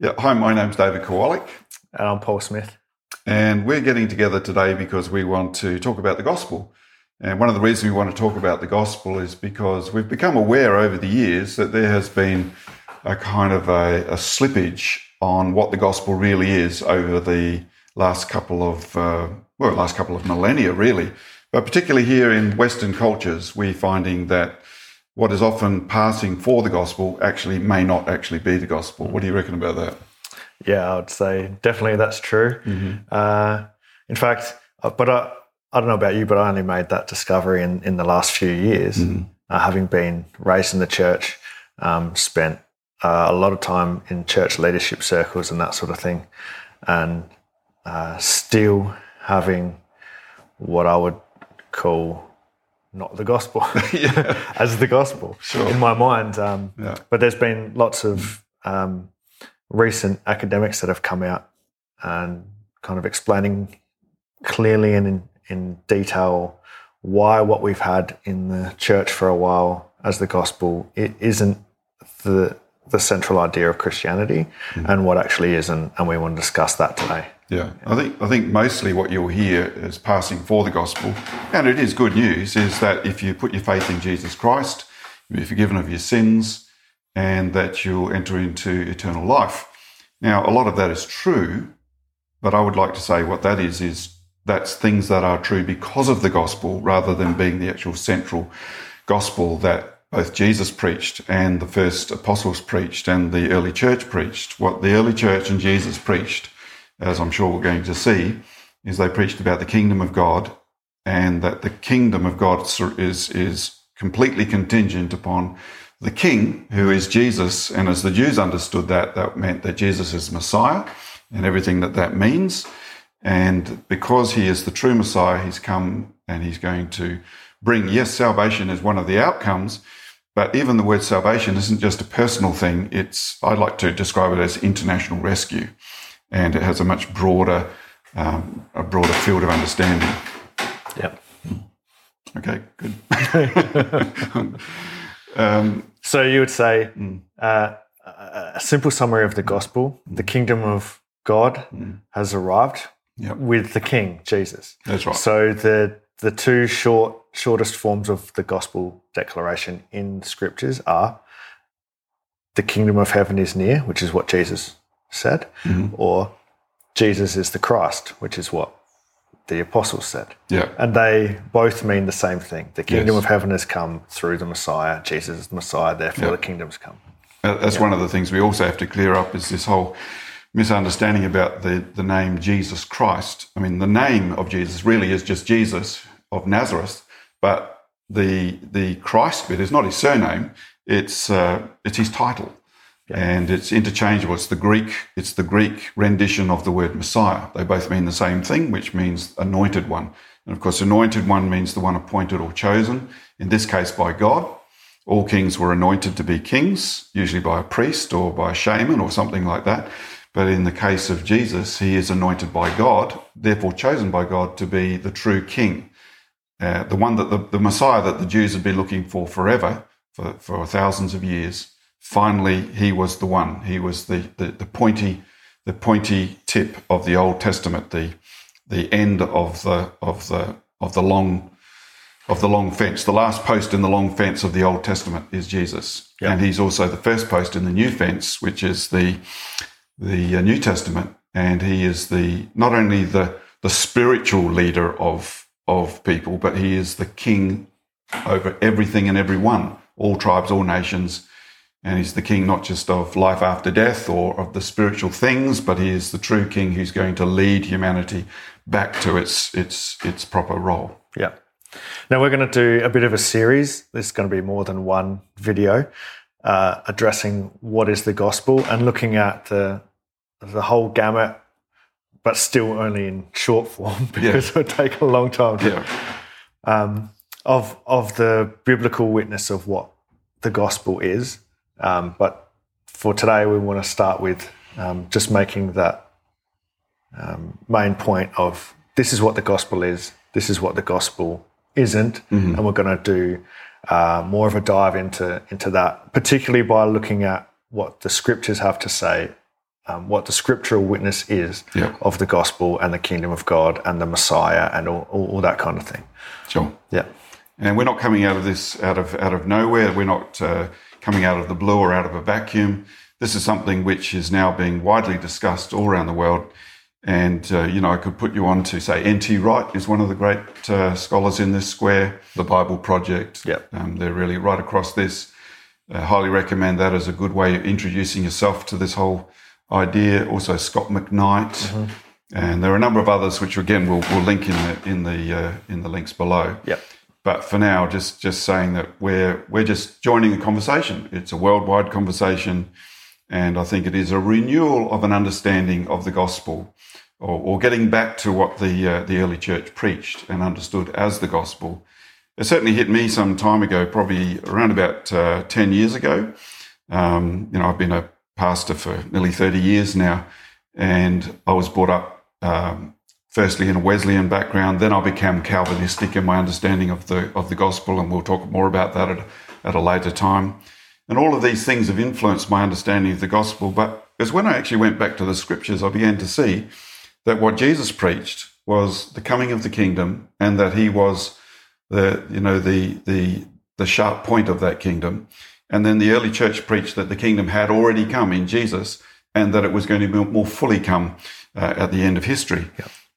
Yeah, hi, my name's David Kowalik, And I'm Paul Smith. and we're getting together today because we want to talk about the gospel. And one of the reasons we want to talk about the gospel is because we've become aware over the years that there has been a kind of a, a slippage on what the gospel really is over the last couple of uh, well, last couple of millennia, really. But particularly here in Western cultures, we're finding that what is often passing for the gospel actually may not actually be the gospel. What do you reckon about that? Yeah, I would say definitely that's true. Uh, in fact, uh, but I, I don't know about you, but I only made that discovery in, in the last few years, uh, having been raised in the church, um, spent uh, a lot of time in church leadership circles and that sort of thing, and uh, still having what I would call not the gospel as the gospel in my mind. Um, Yeah. But there's been lots of um, recent academics that have come out and kind of explaining clearly and in, in detail why what we've had in the church for a while as the gospel it isn't the the central idea of Christianity and what actually is and, and we want to discuss that today. Yeah, I think I think mostly what you'll hear as passing for the gospel, and it is good news, is that if you put your faith in Jesus Christ, you'll be forgiven of your sins, and that you'll enter into eternal life. Now, a lot of that is true, but I would like to say what that is is that's things that are true because of the gospel, rather than being the actual central gospel that both Jesus preached and the first apostles preached and the early church preached. What the early church and Jesus preached as I'm sure we're going to see, is they preached about the kingdom of God and that the kingdom of God is, is completely contingent upon the king, who is Jesus. And as the Jews understood that, that meant that Jesus is Messiah and everything that that means. And because he is the true Messiah, he's come and he's going to bring, yes, salvation is one of the outcomes, but even the word salvation isn't just a personal thing. It's, I'd like to describe it as international rescue and it has a much broader, um, a broader field of understanding. Yep. Okay, good. um, So you would say uh, a a simple summary of the gospel: the kingdom of God has arrived Yep. with the King Jesus. that's right. So the the two short shortest forms of the gospel declaration in scriptures are the kingdom of heaven is near, which is what Jesus said, or Jesus is the Christ, which is what the apostles said. Yeah, And they both mean the same thing. The kingdom Yes. of heaven has come through the Messiah. Jesus is the Messiah, therefore the kingdom's come. Uh, that's one of the things we also have to clear up is this whole misunderstanding about the, the name Jesus Christ. I mean, the name of Jesus really is just Jesus of Nazareth, but the the Christ bit is not his surname; it's uh, it's his title, and it's interchangeable. It's the Greek it's the Greek rendition of the word Messiah. They both mean the same thing, which means anointed one. And of course, anointed one means the one appointed or chosen. In this case, by God. All kings were anointed to be kings, usually by a priest or by a shaman or something like that. But in the case of Jesus, he is anointed by God, therefore chosen by God to be the true king, uh, the one that the, the Messiah that the Jews had been looking for forever, for, for thousands of years. Finally, he was the one. He was the, the, the pointy, the pointy tip of the Old Testament, the the end of the of the of the long of the long fence. The last post in the long fence of the Old Testament is Jesus, and he's also the first post in the new fence, which is the the uh, New Testament, and he is the not only the the spiritual leader of of people, but he is the king over everything and everyone, all tribes, all nations. And he's the king not just of life after death or of the spiritual things, but he is the true king who's going to lead humanity back to its its its proper role. Yeah. Now we're going to do a bit of a series. There's going to be more than one video uh, addressing what is the gospel and looking at the the whole gamut, but still only in short form because it would take a long time to Yeah. um, of of the biblical witness of what the gospel is. Um, but for today, we want to start with um, just making that um, main point of this is what the gospel is, this is what the gospel isn't, and we're going to do uh, more of a dive into into that, particularly by looking at what the scriptures have to say um, what the scriptural witness is Yeah. of the gospel and the kingdom of God and the Messiah and all, all, all that kind of thing. Sure. Yeah. And we're not coming out of this out of out of nowhere. We're not uh, coming out of the blue or out of a vacuum. This is something which is now being widely discussed all around the world. And uh, you know, I could put you on to say N.T. Wright is one of the great uh, scholars in this square. The Bible Project. Yep. Um, they're really right across this. Uh, highly recommend that as a good way of introducing yourself to this whole idea. Also, Scot McKnight, and there are a number of others which again we'll, we'll link in the in the uh, in the links below. Yep. But for now, just just saying that we're we're just joining a conversation. It's a worldwide conversation, and I think it is a renewal of an understanding of the gospel, or, or getting back to what the uh, the early church preached and understood as the gospel. It certainly hit me some time ago, probably around about uh, ten years ago. Um, you know, I've been a pastor for nearly thirty years now, and I was brought up um, firstly in a Wesleyan background. Then I became Calvinistic in my understanding of the of the gospel, and we'll talk more about that at, at a later time. And all of these things have influenced my understanding of the gospel. But it's when I actually went back to the scriptures, I began to see that what Jesus preached was the coming of the kingdom, and that he was the you know the the the sharp point of that kingdom. And then the early church preached that the kingdom had already come in Jesus, and that it was going to be more fully come uh, at the end of history.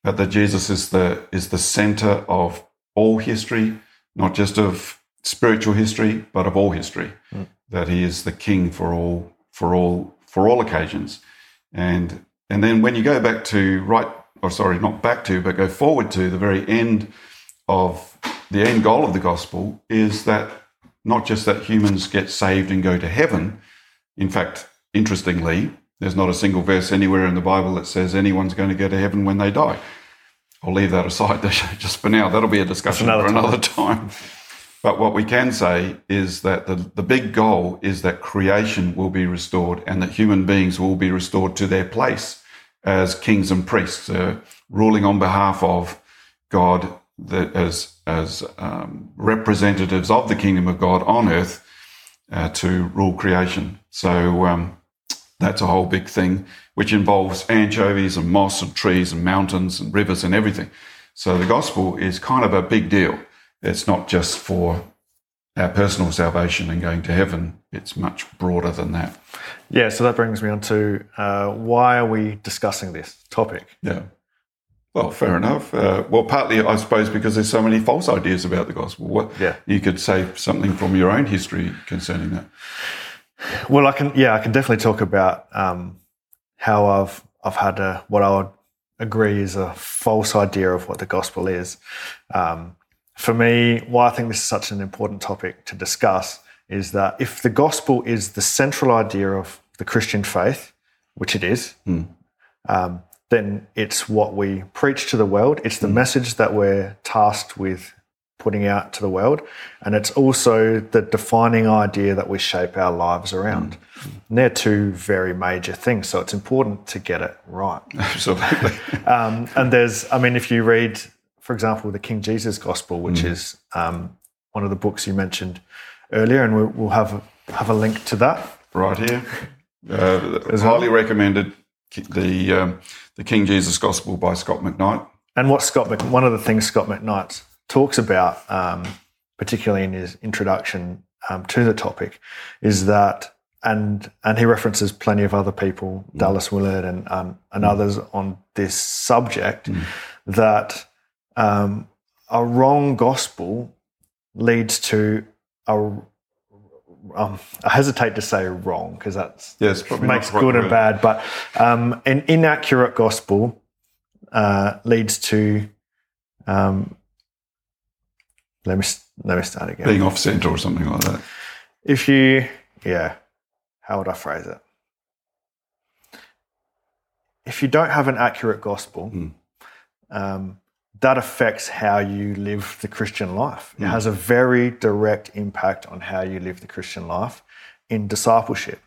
But that Jesus is the is the center of all history, not just of spiritual history, but of all history. Hmm. That he is the king for all for all for all occasions. And and then when you go back to right or sorry, not back to, but go forward to the very end of the end goal of the gospel is that not just that humans get saved and go to heaven. In fact, interestingly, there's not a single verse anywhere in the Bible that says anyone's going to go to heaven when they die. I'll leave that aside just for now. That'll be a discussion another for another time. But what we can say is that the, the big goal is that creation will be restored and that human beings will be restored to their place as kings and priests, uh, ruling on behalf of God that as, as um, representatives of the kingdom of God on earth uh, to rule creation. So um, that's a whole big thing, which involves anchovies and moss and trees and mountains and rivers and everything. So the gospel is kind of a big deal. It's not just for our personal salvation and going to heaven. It's much broader than that. Yeah, so that brings me on to uh, why are we discussing this topic? Yeah. Well, fair enough. Uh, well, partly, I suppose, because there's so many false ideas about the gospel. What, Yeah. You could say something from your own history concerning that. Well, I can, yeah, I can definitely talk about um, how I've I've had a what I would agree is a false idea of what the gospel is. Um, for me, why I think this is such an important topic to discuss is that if the gospel is the central idea of the Christian faith, which it is, um, then it's what we preach to the world. It's the message that we're tasked with putting out to the world. And it's also the defining idea that we shape our lives around. And they're two very major things. So it's important to get it right. Absolutely. Um, and there's, I mean, if you read, for example, the King Jesus Gospel, which is um, one of the books you mentioned earlier, and we'll, we'll have a, have a link to that. right here. Uh, highly recommended the um, the King Jesus Gospel by Scot McKnight. And what Scot, one of the things Scot McKnight talks about, um, particularly in his introduction um, to the topic, is that, and and he references plenty of other people, Dallas Willard and um, and others on this subject, that um, a wrong gospel leads to a um, I hesitate to say wrong because that's Yes, makes good and bad, but um, an inaccurate gospel uh, leads to. Um, let me let me start again. Being off centre or something like that. If you, yeah, how would I phrase it? If you don't have an accurate gospel, Hmm. um, that affects how you live the Christian life. It has a very direct impact on how you live the Christian life in discipleship.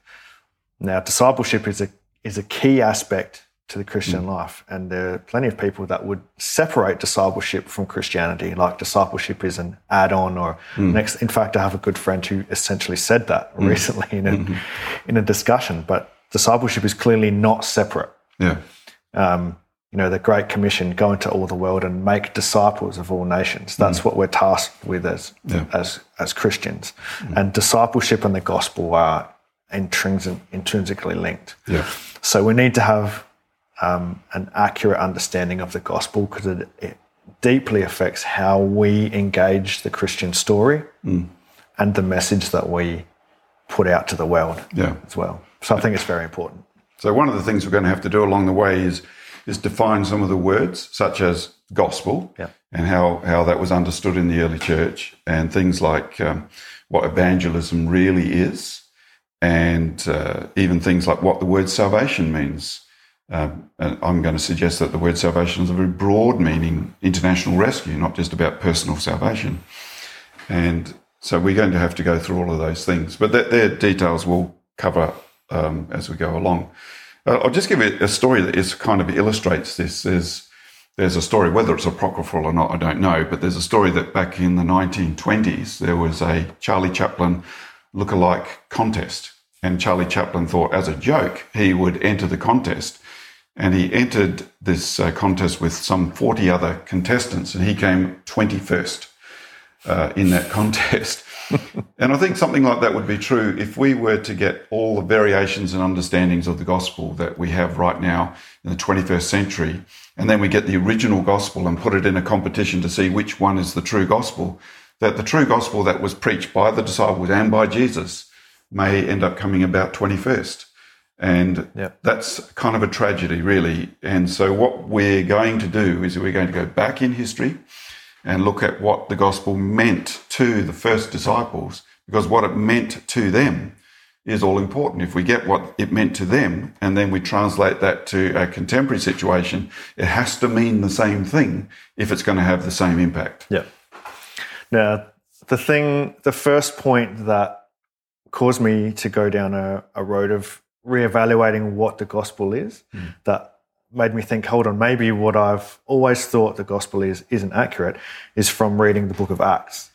Now, discipleship is a is a key aspect to the Christian mm. life, and there are plenty of people that would separate discipleship from Christianity, like discipleship is an add-on or mm. next. In fact, I have a good friend who essentially said that mm. recently in a mm-hmm. in a discussion. But discipleship is clearly not separate. Yeah. Um, you know, the Great Commission, go into all the world and make disciples of all nations. That's what we're tasked with as Yeah. as as Christians. And discipleship and the gospel are intrinsic, intrinsically linked. Yeah. So we need to have um, an accurate understanding of the gospel because it, it deeply affects how we engage the Christian story and the message that we put out to the world Yeah. as well. So I think it's very important. So one of the things we're going to have to do along the way is is define some of the words, such as gospel, Yeah. and how how that was understood in the early church, and things like um, what evangelism really is, and uh, even things like what the word salvation means. And I'm going to suggest that the word salvation is a very broad meaning, international rescue, not just about personal salvation. And so we're going to have to go through all of those things, but that, their details we'll cover um, as we go along. Uh, I'll just give a story that is kind of illustrates this. There's there's a story, whether it's apocryphal or not, I don't know, but there's a story that back in the 1920s there was a Charlie Chaplin lookalike contest, and Charlie Chaplin thought, as a joke, he would enter the contest, and he entered this uh, contest with some 40 other contestants, and he came 21st uh, in that contest. and I think something like that would be true if we were to get all the variations and understandings of the gospel that we have right now in the 21st century, and then we get the original gospel and put it in a competition to see which one is the true gospel. That the true gospel that was preached by the disciples and by Jesus may end up coming about 21st. And Yep. that's kind of a tragedy, really. And so, what we're going to do is we're going to go back in history and look at what the gospel meant to the first disciples, because what it meant to them is all important. If we get what it meant to them and then we translate that to a contemporary situation, it has to mean the same thing if it's going to have the same impact. Yeah. Now, the thing, the first point that caused me to go down a, a road of reevaluating what the gospel is, that made me think, hold on, maybe what I've always thought the gospel is isn't accurate, is from reading the book of Acts.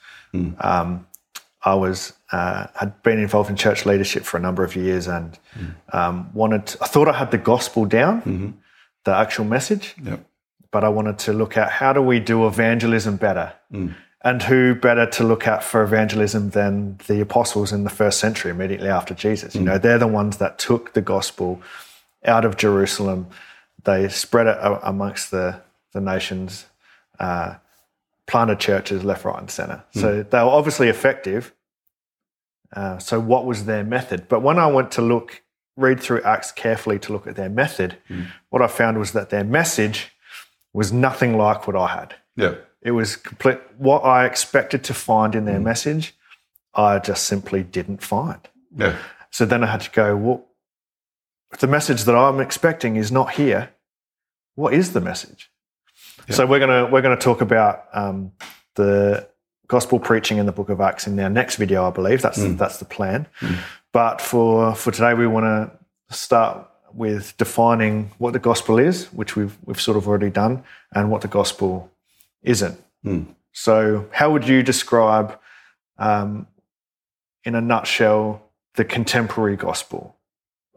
Um, I was uh, had been involved in church leadership for a number of years and um, wanted. I thought I had the gospel down, the actual message, Yep. but I wanted to look at how do we do evangelism better? And who better to look at for evangelism than the apostles in the first century, immediately after Jesus? You know, they're the ones that took the gospel out of Jerusalem. They spread it amongst the, the nations, uh, planted churches left, right, and center. So they were obviously effective. Uh, so, what was their method? But when I went to look, read through Acts carefully to look at their method, what I found was that their message was nothing like what I had. Yeah. It was complete. What I expected to find in their mm. message, I just simply didn't find. Yeah. So then I had to go, well, if the message that I'm expecting is not here, what is the message? So we're gonna we're gonna talk about um, the gospel preaching in the book of Acts in our next video, I believe. That's the, mm. that's the plan. Mm. But for for today, we want to start with defining what the gospel is, which we've we've sort of already done, and what the gospel isn't. So, how would you describe, um, in a nutshell, the contemporary gospel?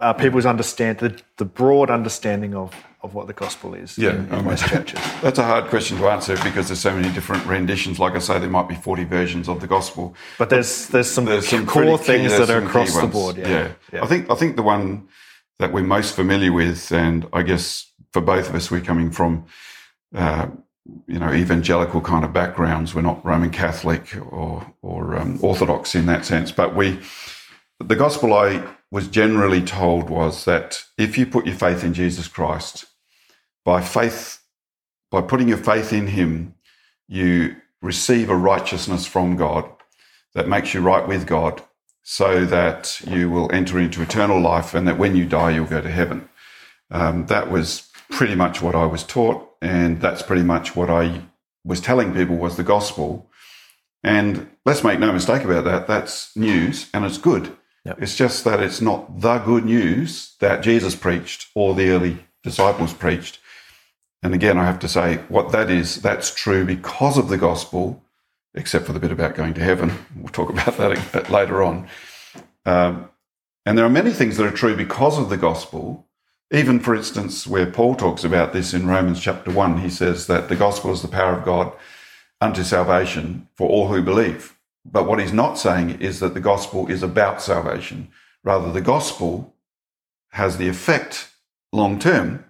Uh, people's understand the, the broad understanding of, of what the gospel is Yeah, in, in most churches. That's a hard question to answer because there's so many different renditions. Like I say, there might be 40 versions of the gospel. But there's there's some, There's some core things that are across the board. Yeah. Yeah. Yeah. I think I think the one that we're most familiar with, and I guess for both of us, we're coming from, uh, you know, evangelical kind of backgrounds. We're not Roman Catholic or or um, Orthodox in that sense, but we. The gospel I was generally told was that if you put your faith in Jesus Christ, by faith, by putting your faith in Him, you receive a righteousness from God that makes you right with God so that you will enter into eternal life and that when you die, you'll go to heaven. Um, that was pretty much what I was taught. And that's pretty much what I was telling people was the gospel. And let's make no mistake about that. That's news and it's good. Yep. It's just that it's not the good news that Jesus preached or the early disciples preached. And again, I have to say what that is, that's true because of the gospel, except for the bit about going to heaven. We'll talk about that a bit later on. Um, And there are many things that are true because of the gospel. Even, for instance, where Paul talks about this in Romans chapter 1, he says that the gospel is the power of God unto salvation for all who believe. But what he's not saying is that the gospel is about salvation. Rather, the gospel has the effect long term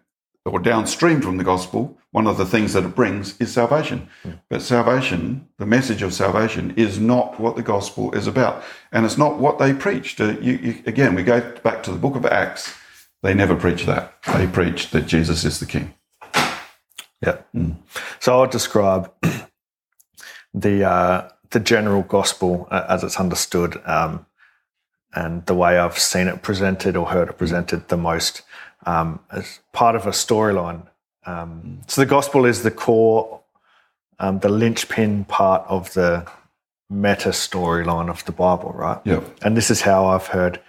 or downstream from the gospel. One of the things that it brings is salvation. But salvation, the message of salvation, is not what the gospel is about. And it's not what they preached. Uh, you, you, again, we go back to the book of Acts. They never preach that. They preach that Jesus is the king. Yeah. So I'll describe the uh, the general gospel uh, as it's understood, um, and the way I've seen it presented or heard it presented the most um, as part of a storyline. Um, so the gospel is the core, um, the linchpin part of the meta storyline of the Bible, right? Yeah. And this is how I've heard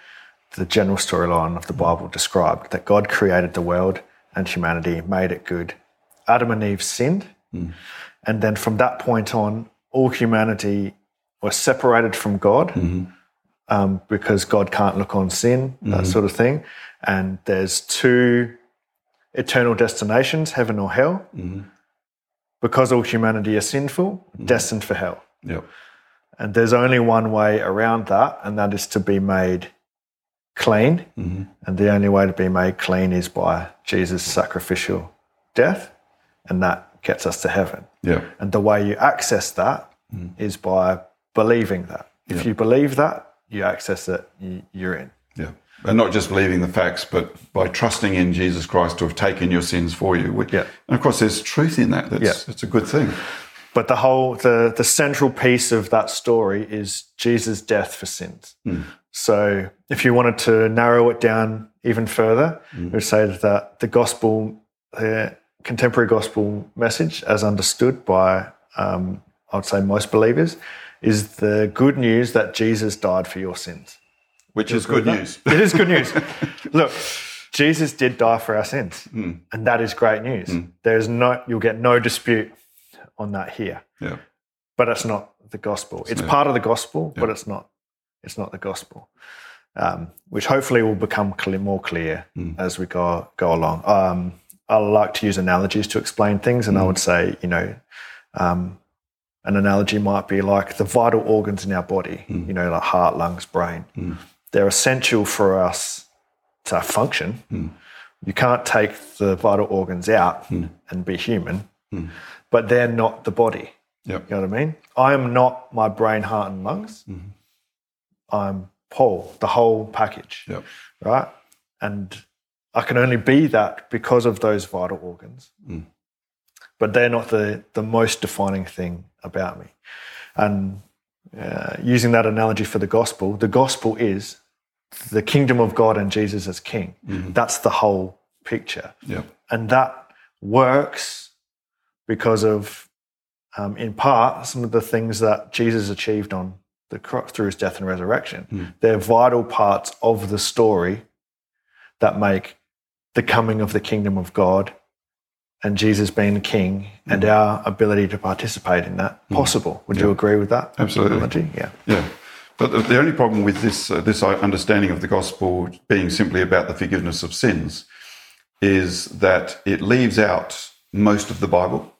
the general storyline of the Bible described that God created the world and humanity, made it good. Adam and Eve sinned. Mm-hmm. And then from that point on, all humanity was separated from God mm-hmm. um, because God can't look on sin, that mm-hmm. sort of thing. And there's two eternal destinations, heaven or hell. Because all humanity is sinful, destined for hell. Yeah. And there's only one way around that, and that is to be made clean. Mm-hmm. And the only way to be made clean is by Jesus' sacrificial death, and that gets us to heaven. Yeah. And the way you access that mm. is by believing that. If you believe that, you access it, you, you're in. Yeah. And not just believing the facts, but by trusting in Jesus Christ to have taken your sins for you. Which, Yeah. And of course, there's truth in that. That's, Yeah. that's a good thing. But the whole the the central piece of that story is Jesus' death for sins. Hmm. So if you wanted to narrow it down even further, mm. we would say that the gospel, the contemporary gospel message, as understood by um, I would say most believers, is the good news that Jesus died for your sins. Which is good news. It is good news. Look, Jesus did die for our sins, hmm. and that is great news. Hmm. There's no, you'll get no dispute on that here. Yeah. But it's not the gospel. It's part of the gospel, but it's not. It's not the gospel. Um, which hopefully will become clear, more clear hmm. as we go go along. Um, I like to use analogies to explain things, and I would hmm. say, you know, um, an analogy might be like the vital organs in our body. Hmm. You know, like heart, lungs, brain. They're essential for us to function. You can't take the vital organs out and be human, but they're not the body. Yep. You know what I mean? I am not my brain, heart, and lungs. I'm Paul, the whole package, Yep. right? And I can only be that because of those vital organs. But they're not the, the most defining thing about me. And uh, using that analogy for the gospel, the gospel is the kingdom of God and Jesus as king. That's the whole picture. Yep. And that works because of, um, in part, some of the things that Jesus achieved on the cro- through his death and resurrection. Hmm. They're vital parts of the story that make the coming of the kingdom of God and Jesus being king and hmm. our ability to participate in that hmm. possible. Would you agree with that? Absolutely. Yeah. Yeah. But the, the only problem with this uh, this uh, understanding of the gospel being simply about the forgiveness of sins is that it leaves out most of the Bible,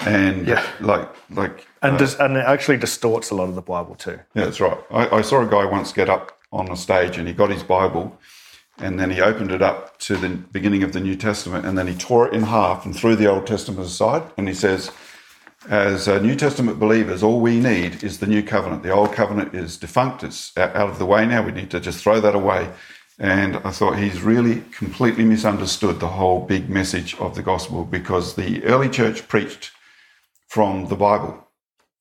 and Yeah. like like And, dis- and it actually distorts a lot of the Bible too. Yeah, that's right. I, I saw a guy once get up on a stage and he got his Bible and then he opened it up to the beginning of the New Testament and then he tore it in half and threw the Old Testament aside. And he says, as uh, New Testament believers, all we need is the new covenant. The old covenant is defunct, it's out of the way now. We need to just throw that away. And I thought he's really completely misunderstood the whole big message of the gospel because the early church preached from the Bible.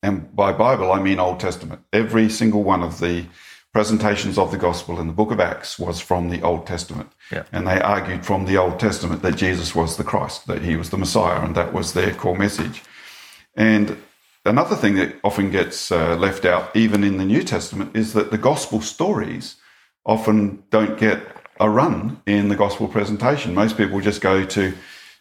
And by Bible, I mean Old Testament. Every single one of the presentations of the gospel in the book of Acts was from the Old Testament. Yeah. And they argued from the Old Testament that Jesus was the Christ, that he was the Messiah, and that was their core message. And another thing that often gets uh, left out, even in the New Testament, is that the gospel stories often don't get a run in the gospel presentation. Most people just go to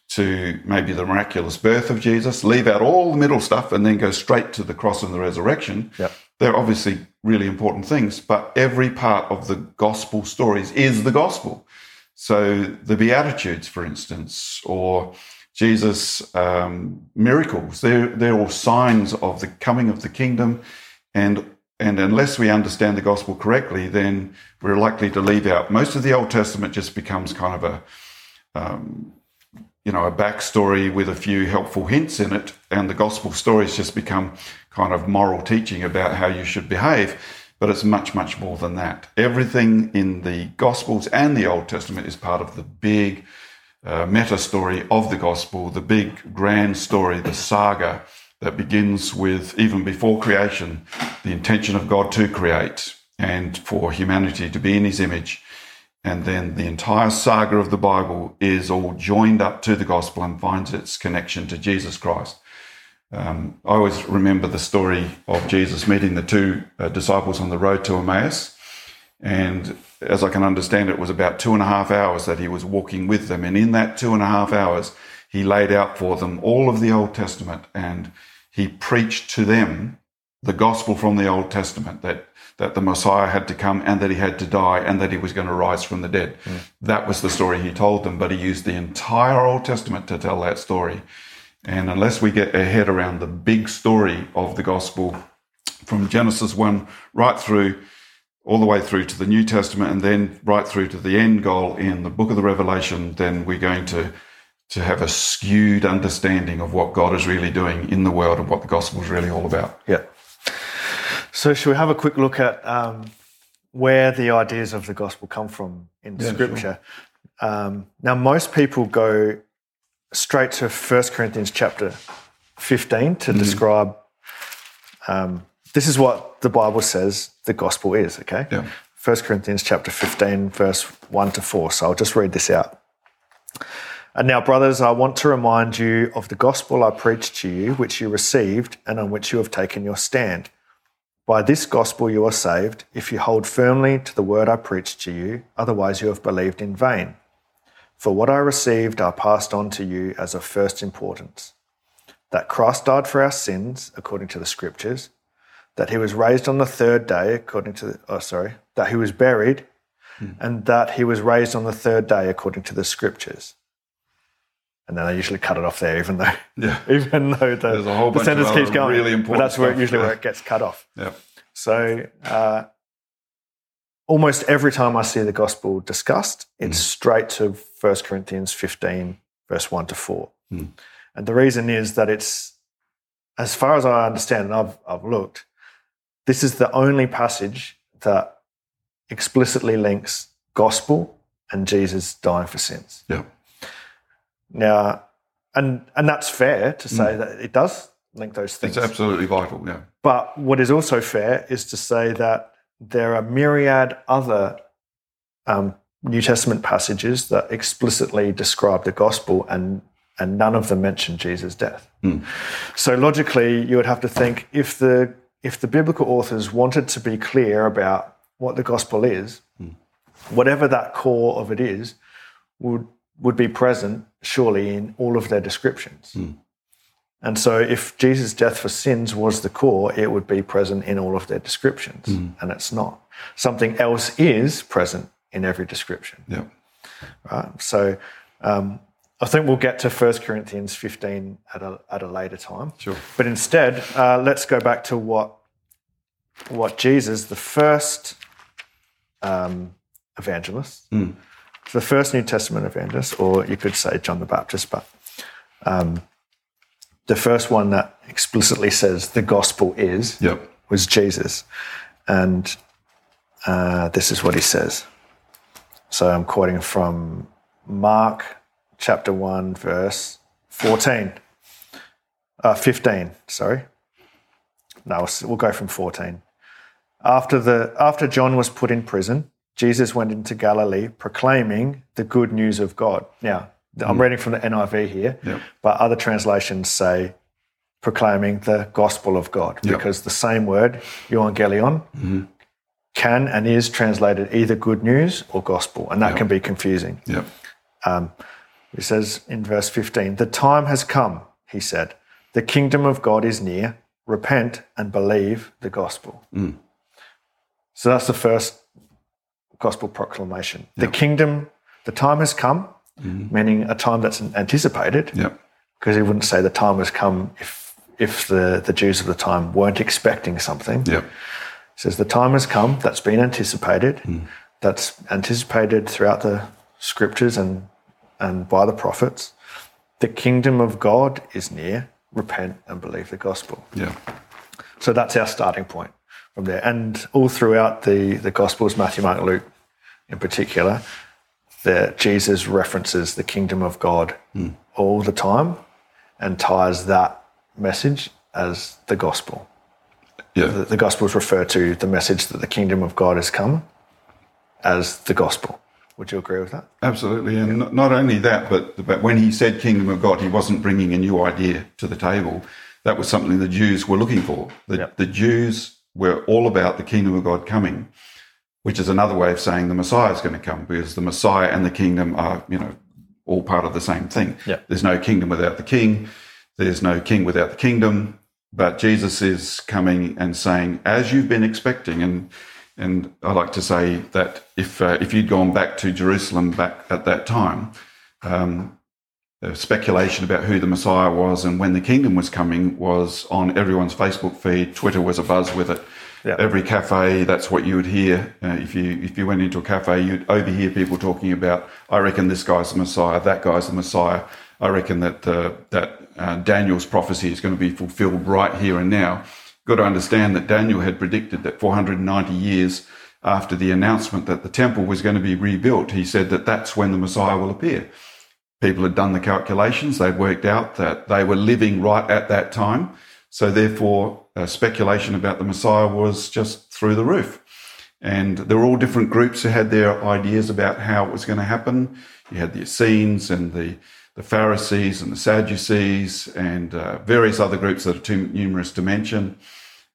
to maybe the miraculous birth of Jesus, leave out all the middle stuff, and then go straight to the cross and the resurrection. Yep. they're obviously really important things, but every part of the gospel stories is the gospel. So the Beatitudes, for instance, or Jesus' um, miracles, they're, they're all signs of the coming of the kingdom. And, and unless we understand the gospel correctly, then we're likely to leave out. Most of the Old Testament just becomes kind of a, um, you know, a backstory with a few helpful hints in it. And the gospel stories just become kind of moral teaching about how you should behave. But it's much, much more than that. Everything in the Gospels and the Old Testament is part of the big uh, meta story of the Gospel, the big grand story, the saga that begins with, even before creation, the intention of God to create and for humanity to be in his image. And then the entire saga of the Bible is all joined up to the gospel and finds its connection to Jesus Christ. Um, I always remember the story of Jesus meeting the two uh, disciples on the road to Emmaus. And as I can understand, it was about two and a half hours that he was walking with them. And in that two and a half hours, he laid out for them all of the Old Testament and he preached to them the gospel from the Old Testament that, that the Messiah had to come and that he had to die and that he was going to rise from the dead. Mm. That was the story he told them, but he used the entire Old Testament to tell that story. And unless we get our head around the big story of the gospel from Genesis 1 right through, all the way through to the New Testament, and then right through to the end goal in the book of the Revelation, then we're going to, to have a skewed understanding of what God is really doing in the world and what the gospel is really all about. Yeah. So, should we have a quick look at um, where the ideas of the gospel come from in yeah, Scripture? Sure. Um, now, most people go straight to 1 Corinthians chapter 15 to mm. describe um, this is what the Bible says the gospel is, okay? Yeah. 1 Corinthians chapter 15, verse 1 to 4. So I'll just read this out. And now, brothers, I want to remind you of the gospel I preached to you, which you received and on which you have taken your stand. By this gospel you are saved, if you hold firmly to the word I preached to you, otherwise you have believed in vain. For what I received, I passed on to you as of first importance that Christ died for our sins, according to the scriptures, that he was raised on the third day, according to, the, oh, sorry, that he was buried, hmm. and that he was raised on the third day, according to the scriptures. And then I usually cut it off there, even though, yeah. even though the, the sentence keeps going. Really important but that's where usually yeah. where it gets cut off. Yeah. So uh, almost every time I see the gospel discussed, it's mm. straight to 1 Corinthians 15, verse 1 to 4. Mm. And the reason is that it's, as far as I understand, and I've, I've looked, this is the only passage that explicitly links gospel and Jesus dying for sins. Yeah. Now, and and that's fair to say mm. that it does link those things. It's absolutely vital, yeah. But what is also fair is to say that there are myriad other um, New Testament passages that explicitly describe the gospel, and and none of them mention Jesus' death. Mm. So logically, you would have to think if the if the biblical authors wanted to be clear about what the gospel is, mm. whatever that core of it is, would would be present surely in all of their descriptions. Mm. And so, if Jesus' death for sins was the core, it would be present in all of their descriptions, mm. and it's not. Something else is present in every description. Yeah. Right. So, um, I think we'll get to 1 Corinthians 15 at a, at a later time. Sure. But instead, uh, let's go back to what what Jesus, the first um, evangelist, mm. The first New Testament evangelist, or you could say John the Baptist, but um, the first one that explicitly says the gospel is yep. was Jesus. And uh, this is what he says. So I'm quoting from Mark chapter 1, verse 14. Uh, 15, sorry. No, we'll go from 14. After, the, after John was put in prison, Jesus went into Galilee proclaiming the good news of God. Now, I'm mm. reading from the NIV here, yep. but other translations say proclaiming the gospel of God because the same word, euangelion, mm-hmm. can and is translated either good news or gospel, and that yep. can be confusing. Yep. Um, he says in verse 15, The time has come, he said. The kingdom of God is near. repent and believe the gospel. So that's the first gospel proclamation. The kingdom, the time has come, mm-hmm. meaning a time that's anticipated, Yep. because he wouldn't say the time has come if if the, the Jews of the time weren't expecting something. Yep. He says the time has come that's been anticipated, mm. that's anticipated throughout the scriptures and and by the prophets. The kingdom of God is near. Repent and believe the gospel. Yeah. So that's our starting point from there. And all throughout the, the Gospels, Matthew, Mark, Luke in particular, that Jesus references the kingdom of God hmm. all the time and ties that message as the gospel. Yeah. The, the Gospels refer to the message that the kingdom of God has come as the gospel. Would you agree with that? Absolutely, and not- not only that, but but when he said "kingdom of God," he wasn't bringing a new idea to the table. That was something the Jews were looking for. The, the Jews were all about the kingdom of God coming, which is another way of saying the Messiah is going to come, because the Messiah and the kingdom are, you know, all part of the same thing. Yep. There's no kingdom without the king. There's no king without the kingdom. But Jesus is coming and saying, as you've been expecting, and and I like to say that if uh, if you'd gone back to Jerusalem back at that time, um, the speculation about who the Messiah was and when the kingdom was coming was on everyone's Facebook feed. Twitter was abuzz with it. Yeah. Every cafe, that's what you would hear. Uh, if you if you went into a cafe, you'd overhear people talking about, "I reckon this guy's the Messiah. That guy's the Messiah. I reckon that uh, that uh, Daniel's prophecy is going to be fulfilled right here and now." Got to understand that Daniel had predicted that 490 years after the announcement that the temple was going to be rebuilt, he said that that's when the Messiah will appear people had done the calculations. They'd worked out that they were living right at that time. So therefore, uh, speculation about the Messiah was just through the roof. And there were all different groups who had their ideas about how it was going to happen. You had the Essenes and the, the Pharisees and the Sadducees and uh, various other groups that are too numerous to mention.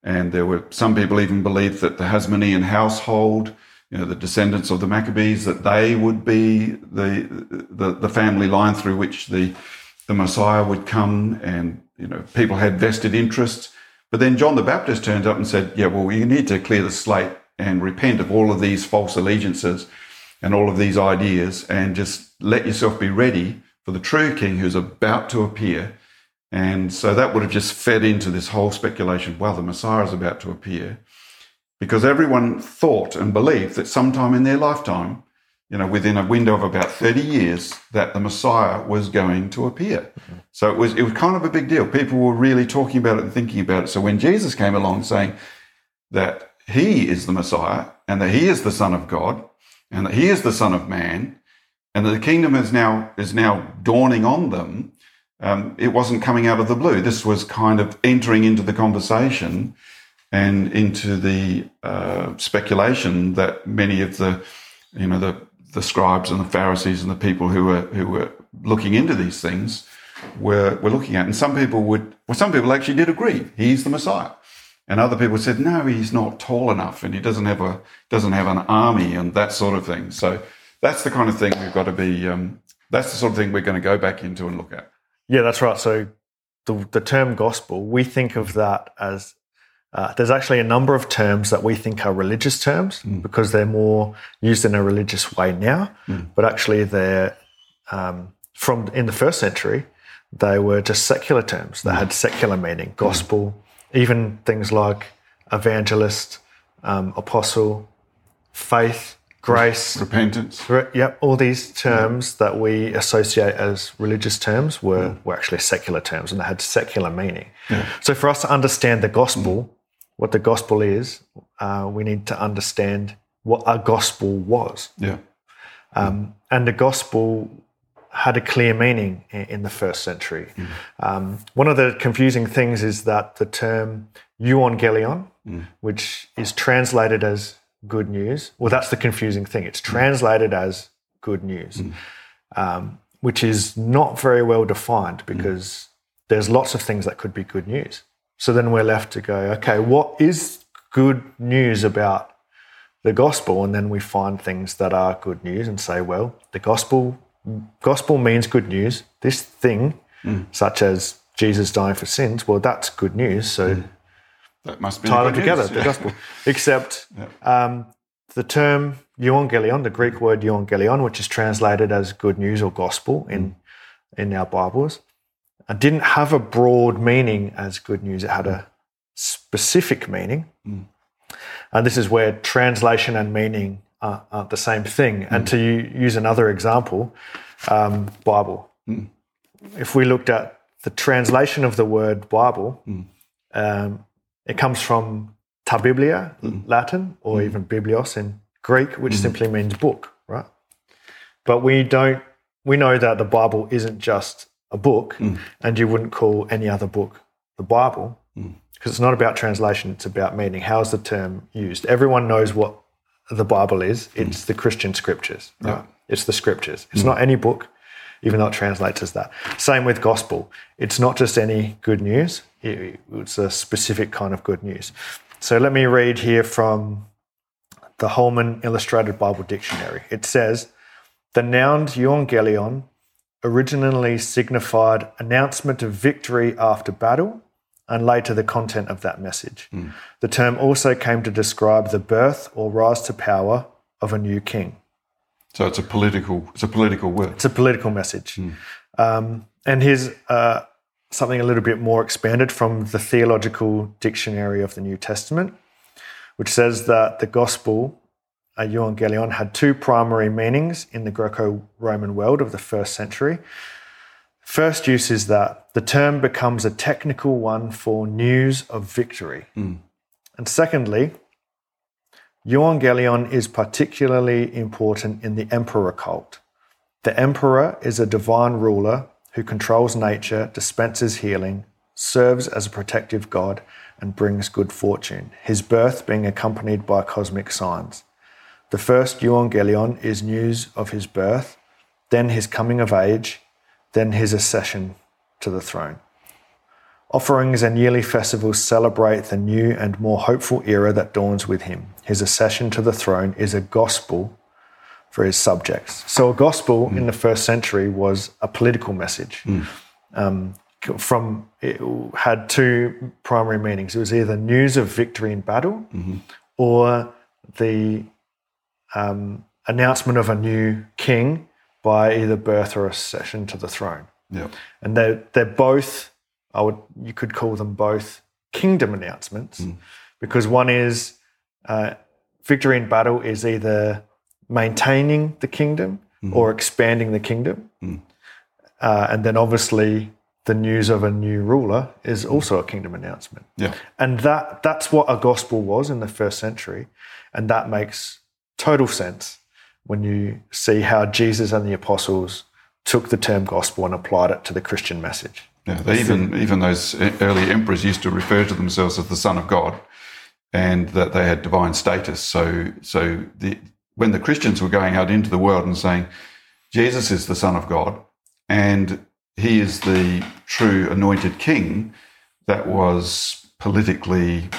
And there were some people even believed that the Hasmonean household, you know, the descendants of the Maccabees, that they would be the, the, the family line through which the, the Messiah would come. And, you know, people had vested interests. But then John the Baptist turned up and said, yeah, well, you need to clear the slate and repent of all of these false allegiances and all of these ideas and just let yourself be ready for the true king who's about to appear. And so that would have just fed into this whole speculation. Well, the Messiah is about to appear because everyone thought and believed that sometime in their lifetime, you know, within a window of about 30 years, that the Messiah was going to appear. So it was, it was kind of a big deal. People were really talking about it and thinking about it. So when Jesus came along saying that he is the Messiah and that he is the Son of God and that he is the Son of Man and that the kingdom is now, is now dawning on them, um, it wasn't coming out of the blue. This was kind of entering into the conversation and into the uh, speculation that many of the, you know, the the scribes and the Pharisees and the people who were who were looking into these things were were looking at. And some people would, well, some people actually did agree he's the Messiah, and other people said no, he's not tall enough, and he doesn't have a doesn't have an army and that sort of thing. So that's the kind of thing we've got to be. Um, that's the sort of thing we're going to go back into and look at. Yeah, that's right. So the, the term gospel, we think of that as uh, there's actually a number of terms that we think are religious terms hmm. because they're more used in a religious way now, hmm. but actually they're um, from in the first century they were just secular terms that hmm. had secular meaning, gospel, even things like evangelist, um, apostle, faith, grace, Repentance. Correct. Yep. All these terms that we associate as religious terms were, were actually secular terms and they had secular meaning. So, for us to understand the gospel, what the gospel is, uh, we need to understand what a gospel was. Yeah. Um, and the gospel had a clear meaning in, in the first century. Um, one of the confusing things is that the term euangelion, which is translated as good news, well, that's the confusing thing. It's translated as good news, um, which is not very well defined because there's lots of things that could be good news. So then we're left to go, okay, what is good news about the gospel? And then we find things that are good news and say, well, the gospel gospel means good news. This thing, hmm. such as Jesus dying for sins, well, that's good news. So hmm. That must be tie them together, news, the gospel. Except um, the term euangelion, the Greek word euangelion, which is translated as good news or gospel in hmm. in our Bibles, uh, didn't have a broad meaning as good news. It had a specific meaning, and this is where translation and meaning are, aren't the same thing. And to use another example, um, Bible. If we looked at the translation of the word Bible, um, it comes from ta biblia, Latin, or even biblios in Greek, which simply means book, right? But we don't. We know that the Bible isn't just a book, mm. and you wouldn't call any other book the Bible mm. because it's not about translation; it's about meaning. How's the term used? Everyone knows what the Bible is. Mm. It's the Christian scriptures, right? It's the scriptures. It's not any book, even though it translates as that. Same with gospel. It's not just any good news. It's a specific kind of good news. So let me read here from the Holman Illustrated Bible Dictionary. It says, the noun euangelion originally signified announcement of victory after battle and later the content of that message. The term also came to describe the birth or rise to power of a new king. So it's a political. It's a political word. It's a political message. Um, and here's uh, something a little bit more expanded from the Theological Dictionary of the New Testament, which says that the gospel, Uh, euangelion, had two primary meanings in the Greco Roman world of the first century. First use is that the term becomes a technical one for news of victory. Hmm. And secondly, euangelion is particularly important in the emperor cult. The emperor is a divine ruler who controls nature, dispenses healing, serves as a protective god, and brings good fortune, his birth being accompanied by cosmic signs. The first euangelion is news of his birth, then his coming of age, then his accession to the throne. Offerings and yearly festivals celebrate the new and more hopeful era that dawns with him. His accession to the throne is a gospel for his subjects. So, a gospel mm. in the first century was a political message. Mm. Um, from it had two primary meanings. It was either news of victory in battle, mm-hmm. or the um, announcement of a new king by either birth or accession to the throne. Yeah. And they're they're both. I would you could call them both kingdom announcements, because one is uh, victory in battle is either maintaining the kingdom or expanding the kingdom, uh, and then obviously the news of a new ruler is also a kingdom announcement. Yeah. And that that's what a gospel was in the first century. And that makes total sense when you see how Jesus and the apostles took the term gospel and applied it to the Christian message. Yeah, they even even those early emperors used to refer to themselves as the Son of God, and that they had divine status. So, so the when the Christians were going out into the world and saying Jesus is the Son of God and He is the true anointed King, that was politically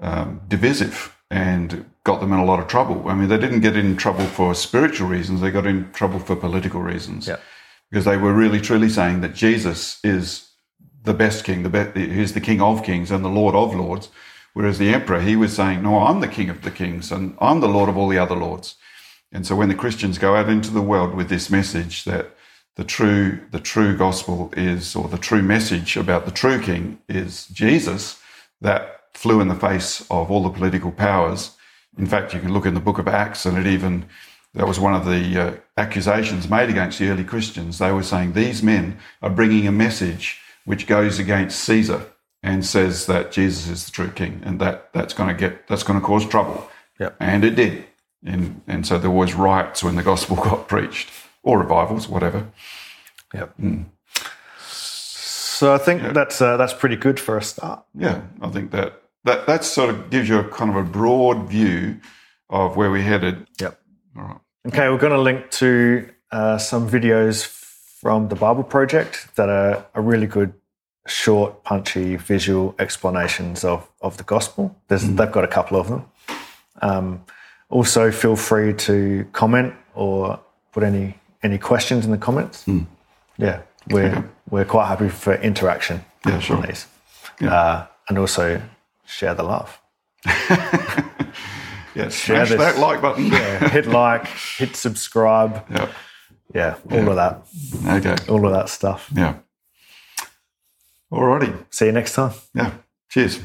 um, divisive and got them in a lot of trouble. I mean, they didn't get in trouble for spiritual reasons; they got in trouble for political reasons Yeah. because they were really truly saying that Jesus is the best king, the be- he's the king of kings and the lord of lords. Whereas the emperor, he was saying, no, I'm the king of the kings and I'm the lord of all the other lords. And so when the Christians go out into the world with this message that the true, the true gospel is, or the true message about the true king is Jesus, that flew in the face of all the political powers. In fact, you can look in the book of Acts and it even, that was one of the uh, accusations made against the early Christians. They were saying these men are bringing a message which goes against Caesar and says that Jesus is the true king, and that that's going to get that's going to cause trouble. Yep. And it did, and and so there was riots when the gospel got preached, or revivals, whatever. Yep. So I think that's uh, that's pretty good for a start. Yeah, I think that that that sort of gives you a kind of a broad view of where we're headed. Yep. All right. Okay, we're going to link to uh, some videos from the Bible Project that are, are really good, short, punchy, visual explanations of, of the gospel. There's, They've got a couple of them. Um, also, feel free to comment or put any any questions in the comments. Yeah, we're we're quite happy for interaction Yeah, sure. on these, uh, and also share the love. yeah, smash this. that like button. Yeah, hit like, hit subscribe. yeah. Yeah, all of that, Okay. all of that stuff. Yeah. Alrighty. See you next time. Yeah. Cheers.